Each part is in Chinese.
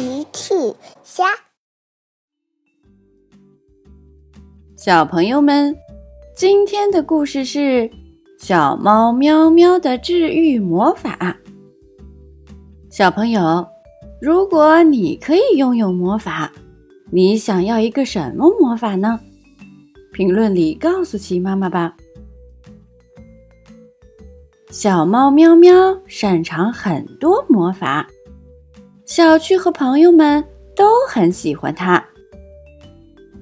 奇趣虾，小朋友们，今天的故事是小猫喵喵的治愈魔法。小朋友，如果你可以拥有魔法，你想要一个什么魔法呢？评论里告诉奇妈妈吧。小猫喵喵擅长很多魔法。小趣和朋友们都很喜欢他，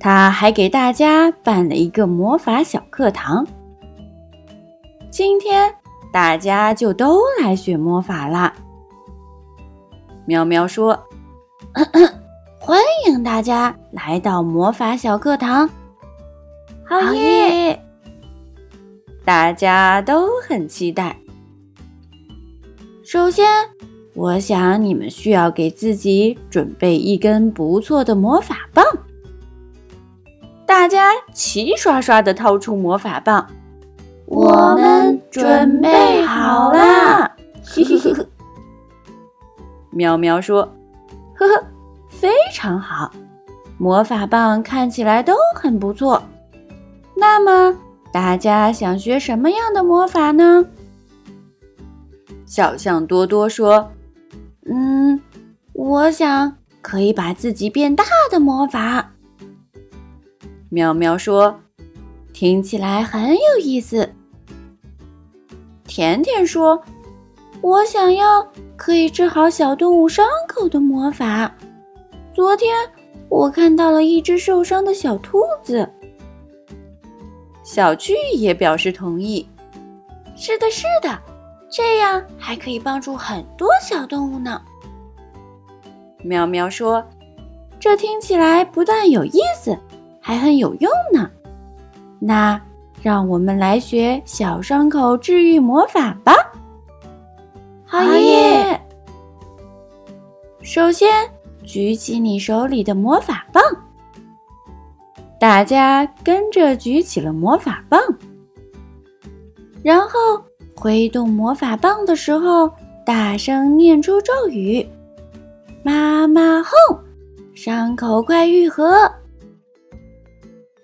他还给大家办了一个魔法小课堂。今天大家就都来学魔法啦。喵喵说：“欢迎大家来到魔法小课堂。”好耶！大家都很期待。首先。我想你们需要给自己准备一根不错的魔法棒。大家齐刷刷地掏出魔法棒，我们准备好啦！嘿嘿嘿。喵喵说：“呵呵，非常好，魔法棒看起来都很不错。那么大家想学什么样的魔法呢？”小象多多说。嗯，我想可以把自己变大的魔法。喵喵说：“听起来很有意思。”甜甜说：“我想要可以治好小动物伤口的魔法。”昨天我看到了一只受伤的小兔子。小巨也表示同意：“是的，是的。”这样还可以帮助很多小动物呢。喵喵说：“这听起来不但有意思，还很有用呢。”那让我们来学小伤口治愈魔法吧。好耶！首先举起你手里的魔法棒，大家跟着举起了魔法棒，然后。挥动魔法棒的时候，大声念出咒语：“妈妈哄，伤口快愈合。”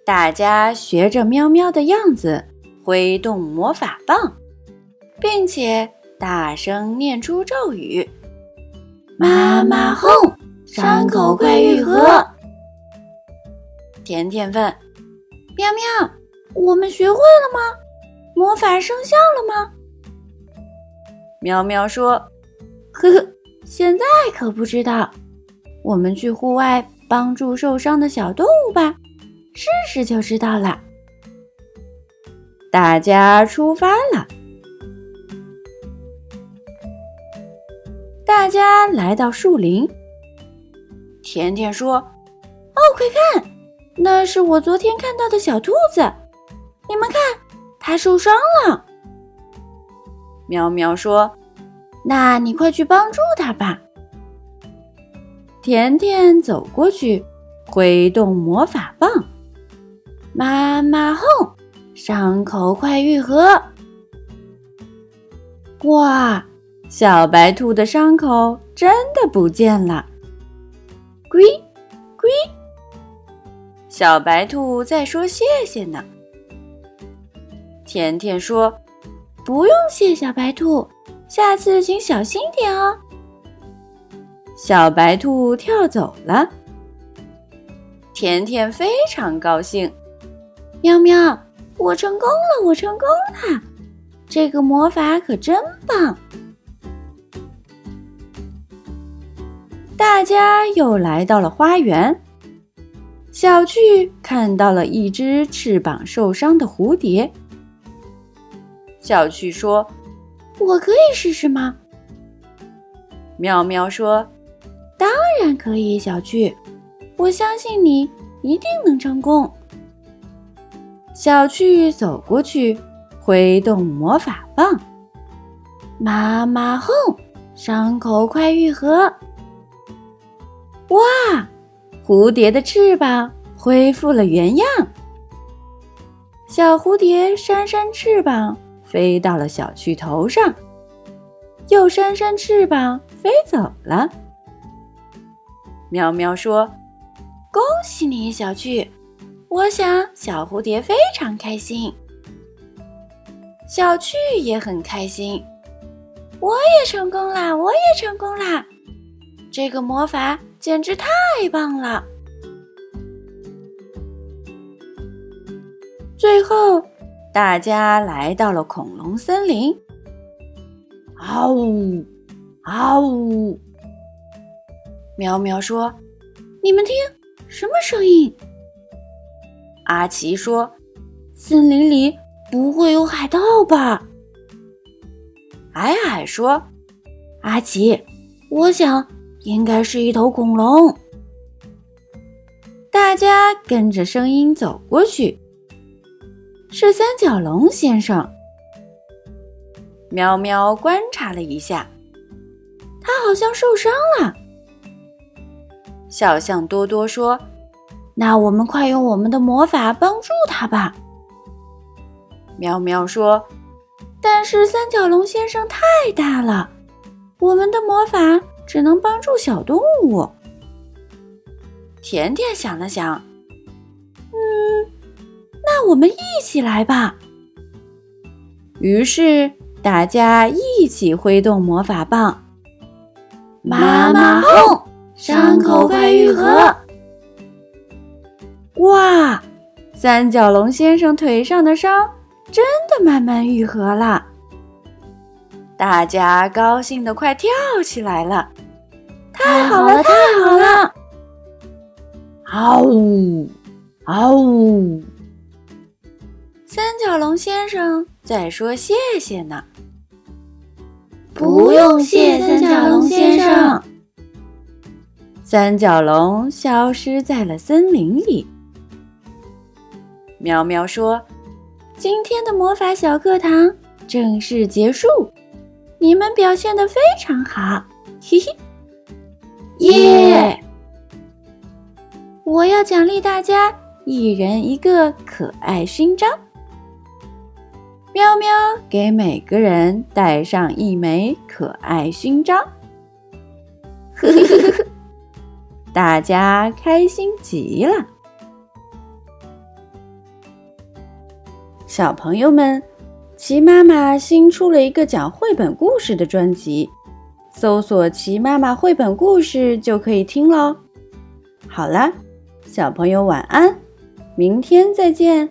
大家学着喵喵的样子挥动魔法棒，并且大声念出咒语：“妈妈哄，伤口快愈合。”甜甜问：“喵喵，我们学会了吗？魔法生效了吗？”喵喵说：“呵呵，现在可不知道。我们去户外帮助受伤的小动物吧，试试就知道了。”大家出发了。大家来到树林。甜甜说：“哦，快看，那是我昨天看到的小兔子。你们看，它受伤了。”喵喵说：“那你快去帮助他吧。”甜甜走过去，挥动魔法棒，妈妈哄，伤口快愈合。哇，小白兔的伤口真的不见了！龟龟，小白兔在说谢谢呢。甜甜说。不用谢，小白兔，下次请小心点哦。小白兔跳走了，甜甜非常高兴。喵喵，我成功了，我成功了！这个魔法可真棒。大家又来到了花园，小趣看到了一只翅膀受伤的蝴蝶。小趣说：“我可以试试吗？”喵喵说：“当然可以，小趣，我相信你一定能成功。”小趣走过去，挥动魔法棒，妈妈哄，伤口快愈合。哇，蝴蝶的翅膀恢复了原样，小蝴蝶扇扇翅膀。飞到了小趣头上，又扇扇翅膀飞走了。喵喵说：“恭喜你，小趣！我想小蝴蝶非常开心，小趣也很开心。我也成功啦！我也成功啦！这个魔法简直太棒了！最后，大家来到了恐龙森林。嗷呜，嗷呜！喵喵说：“你们听，什么声音？”阿奇说：“森林里不会有海盗吧？”矮矮说：“阿奇，我想应该是一头恐龙。”大家跟着声音走过去，是三角龙先生。喵喵观察了一下，他好像受伤了。小象多多说：“那我们快用我们的魔法帮助他吧。”喵喵说：“但是三角龙先生太大了，我们的魔法只能帮助小动物。”甜甜想了想：“嗯，那我们一起来吧。”于是大家一起挥动魔法棒，妈妈哄。伤口快愈合！哇，三角龙先生腿上的伤真的慢慢愈合了，大家高兴的快跳起来了！太好了，太好了！嗷呜，嗷呜！三角龙先生在说谢谢呢。不用谢，三角龙先生。三角龙消失在了森林里。喵喵说：“今天的魔法小课堂正式结束，你们表现的非常好，嘿嘿，耶！我要奖励大家一人一个可爱勋章。喵喵给每个人戴上一枚可爱勋章。呵呵呵呵。”大家开心极了，小朋友们，齐妈妈新出了一个讲绘本故事的专辑，搜索“齐妈妈绘本故事”就可以听喽。好了，小朋友晚安，明天再见。